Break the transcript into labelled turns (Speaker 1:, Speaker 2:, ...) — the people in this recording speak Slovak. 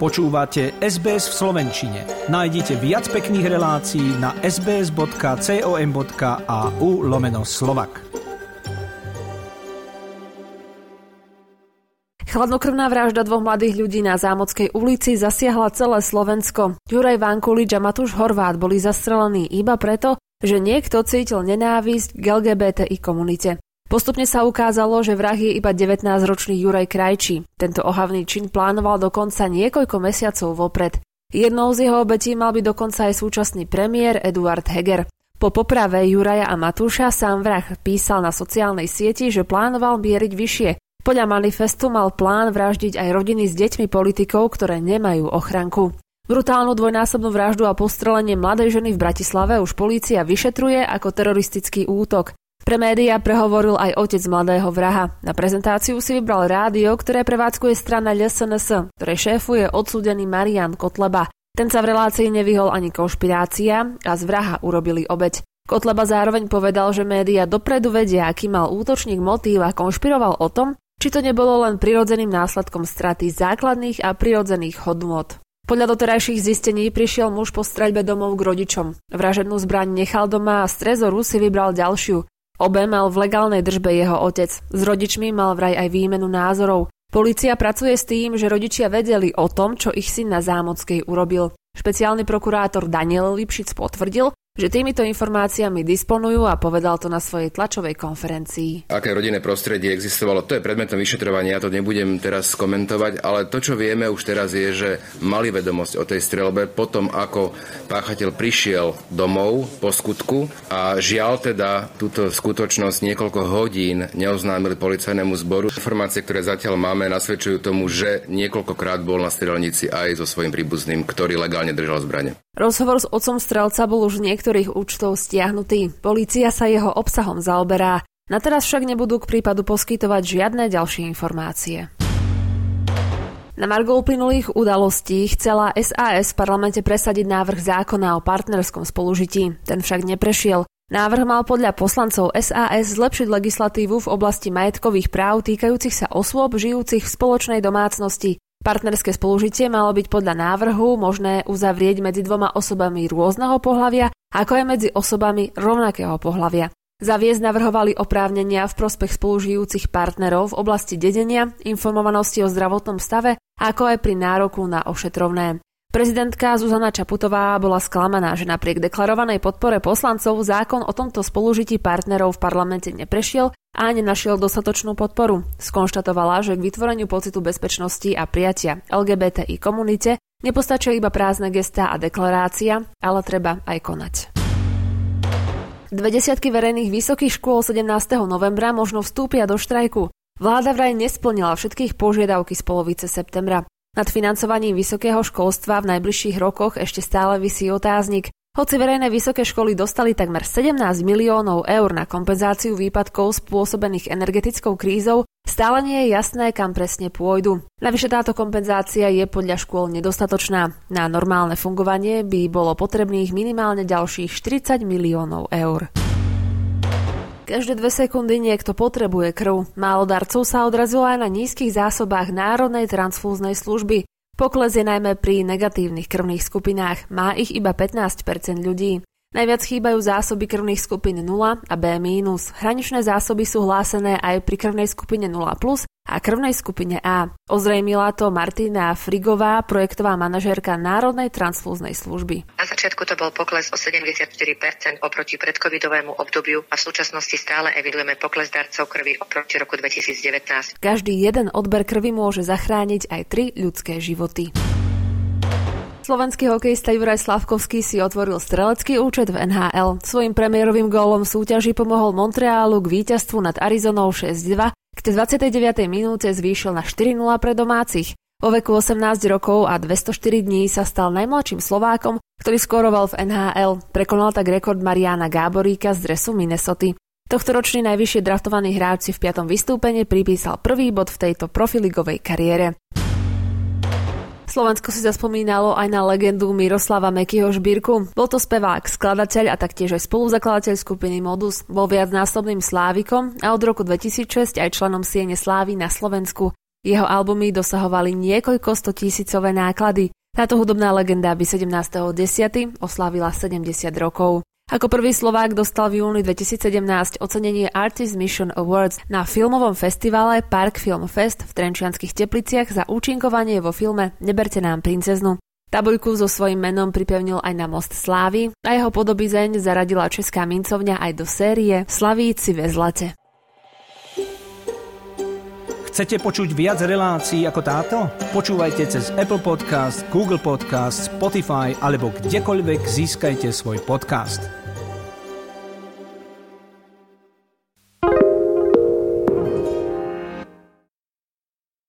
Speaker 1: Počúvate SBS v Slovenčine. Nájdite viac pekných relácií na sbs.com.au lomeno slovak.
Speaker 2: Chladnokrvná vražda dvoch mladých ľudí na Zámodskej ulici zasiahla celé Slovensko. Juraj Vankulič a Matúš Horvát boli zastrelení iba preto, že niekto cítil nenávisť k LGBTI komunite. Postupne sa ukázalo, že vrah je iba 19-ročný Juraj Krajčí. Tento ohavný čin plánoval dokonca niekoľko mesiacov vopred. Jednou z jeho obetí mal byť dokonca aj súčasný premiér Eduard Heger. Po poprave Juraja a Matúša sám vrah písal na sociálnej sieti, že plánoval mieriť vyššie. Podľa manifestu mal plán vraždiť aj rodiny s deťmi politikov, ktoré nemajú ochranku. Brutálnu dvojnásobnú vraždu a postrelenie mladej ženy v Bratislave už polícia vyšetruje ako teroristický útok. Pre médiá prehovoril aj otec mladého vraha. Na prezentáciu si vybral rádio, ktoré prevádzkuje strana LSNS, ktoré šéfuje odsúdený Marian Kotleba. Ten sa v relácii nevyhol ani konšpirácia a z vraha urobili obeď. Kotleba zároveň povedal, že médiá dopredu vedia, aký mal útočník motív a konšpiroval o tom, či to nebolo len prirodzeným následkom straty základných a prirodzených hodnôt. Podľa doterajších zistení prišiel muž po streľbe domov k rodičom. Vražednú zbraň nechal doma a z trezoru si vybral ďalšiu. Obe mal v legálnej držbe jeho otec. S rodičmi mal vraj aj výmenu názorov. Polícia pracuje s tým, že rodičia vedeli o tom, čo ich syn na Zámockej urobil. Špeciálny prokurátor Daniel Lipšic potvrdil, že týmito informáciami disponujú a povedal to na svojej tlačovej konferencii.
Speaker 3: Aké rodinné prostredie existovalo, to je predmetom vyšetrovania, ja to nebudem teraz komentovať, ale to, čo vieme už teraz je, že mali vedomosť o tej strelbe potom, ako páchateľ prišiel domov po skutku a žiaľ teda túto skutočnosť niekoľko hodín neoznámili policajnému zboru. Informácie, ktoré zatiaľ máme, nasvedčujú tomu, že niekoľkokrát bol na strelnici aj so svojím príbuzným, ktorý legálne držal zbrane.
Speaker 2: Rozhovor s otcom strelca bol už niektorých účtov stiahnutý. Polícia sa jeho obsahom zaoberá. Na teraz však nebudú k prípadu poskytovať žiadne ďalšie informácie. Na Margo uplynulých udalostí chcela SAS v parlamente presadiť návrh zákona o partnerskom spolužití. Ten však neprešiel. Návrh mal podľa poslancov SAS zlepšiť legislatívu v oblasti majetkových práv týkajúcich sa osôb žijúcich v spoločnej domácnosti. Partnerské spolužitie malo byť podľa návrhu možné uzavrieť medzi dvoma osobami rôzneho pohľavia, ako aj medzi osobami rovnakého pohľavia. Zaviesť navrhovali oprávnenia v prospech spolužijúcich partnerov v oblasti dedenia, informovanosti o zdravotnom stave, ako aj pri nároku na ošetrovné. Prezidentka Zuzana Čaputová bola sklamaná, že napriek deklarovanej podpore poslancov zákon o tomto spolužití partnerov v parlamente neprešiel a nenašiel dostatočnú podporu. Skonštatovala, že k vytvoreniu pocitu bezpečnosti a prijatia LGBTI komunite nepostačuje iba prázdne gestá a deklarácia, ale treba aj konať. Dve desiatky verejných vysokých škôl 17. novembra možno vstúpia do štrajku. Vláda vraj nesplnila všetkých požiadavky z polovice septembra. Nad financovaním vysokého školstva v najbližších rokoch ešte stále vysí otáznik. Hoci verejné vysoké školy dostali takmer 17 miliónov eur na kompenzáciu výpadkov spôsobených energetickou krízou, stále nie je jasné, kam presne pôjdu. Navyše táto kompenzácia je podľa škôl nedostatočná. Na normálne fungovanie by bolo potrebných minimálne ďalších 40 miliónov eur. Každé dve sekundy niekto potrebuje krv. Málo darcov sa odrazilo aj na nízkych zásobách Národnej transfúznej služby. Pokles je najmä pri negatívnych krvných skupinách. Má ich iba 15% ľudí. Najviac chýbajú zásoby krvných skupín 0 a B-. Hraničné zásoby sú hlásené aj pri krvnej skupine 0+, a krvnej skupine A. Ozrejmila to Martina Frigová, projektová manažérka Národnej transfúznej služby.
Speaker 4: Na začiatku to bol pokles o 74% oproti predcovidovému obdobiu a v súčasnosti stále evidujeme pokles darcov krvi oproti roku 2019.
Speaker 2: Každý jeden odber krvi môže zachrániť aj tri ľudské životy. Slovenský hokejista Juraj Slavkovský si otvoril strelecký účet v NHL. Svojim premiérovým gólom súťaži pomohol Montrealu k víťazstvu nad Arizonou 6-2 k 29. minúte zvýšil na 4-0 pre domácich. Vo veku 18 rokov a 204 dní sa stal najmladším Slovákom, ktorý skoroval v NHL. Prekonal tak rekord Mariana Gáboríka z dresu Minnesota. Tohtoročný najvyššie draftovaný hráč si v piatom vystúpení pripísal prvý bod v tejto profiligovej kariére. Slovensko si zaspomínalo aj na legendu Miroslava Mekyho Žbírku. Bol to spevák, skladateľ a taktiež aj spoluzakladateľ skupiny Modus. Bol viacnásobným slávikom a od roku 2006 aj členom Siene Slávy na Slovensku. Jeho albumy dosahovali niekoľko stotisícové náklady. Táto hudobná legenda by 17.10. oslávila 70 rokov. Ako prvý Slovák dostal v júni 2017 ocenenie Artist Mission Awards na filmovom festivale Park Film Fest v Trenčianských tepliciach za účinkovanie vo filme Neberte nám princeznu. Tabuľku so svojím menom pripevnil aj na Most Slávy a jeho podobizeň zaradila Česká mincovňa aj do série Slavíci ve zlate.
Speaker 1: Chcete počuť viac relácií ako táto? Počúvajte cez Apple Podcast, Google Podcast, Spotify alebo kdekoľvek získajte svoj podcast.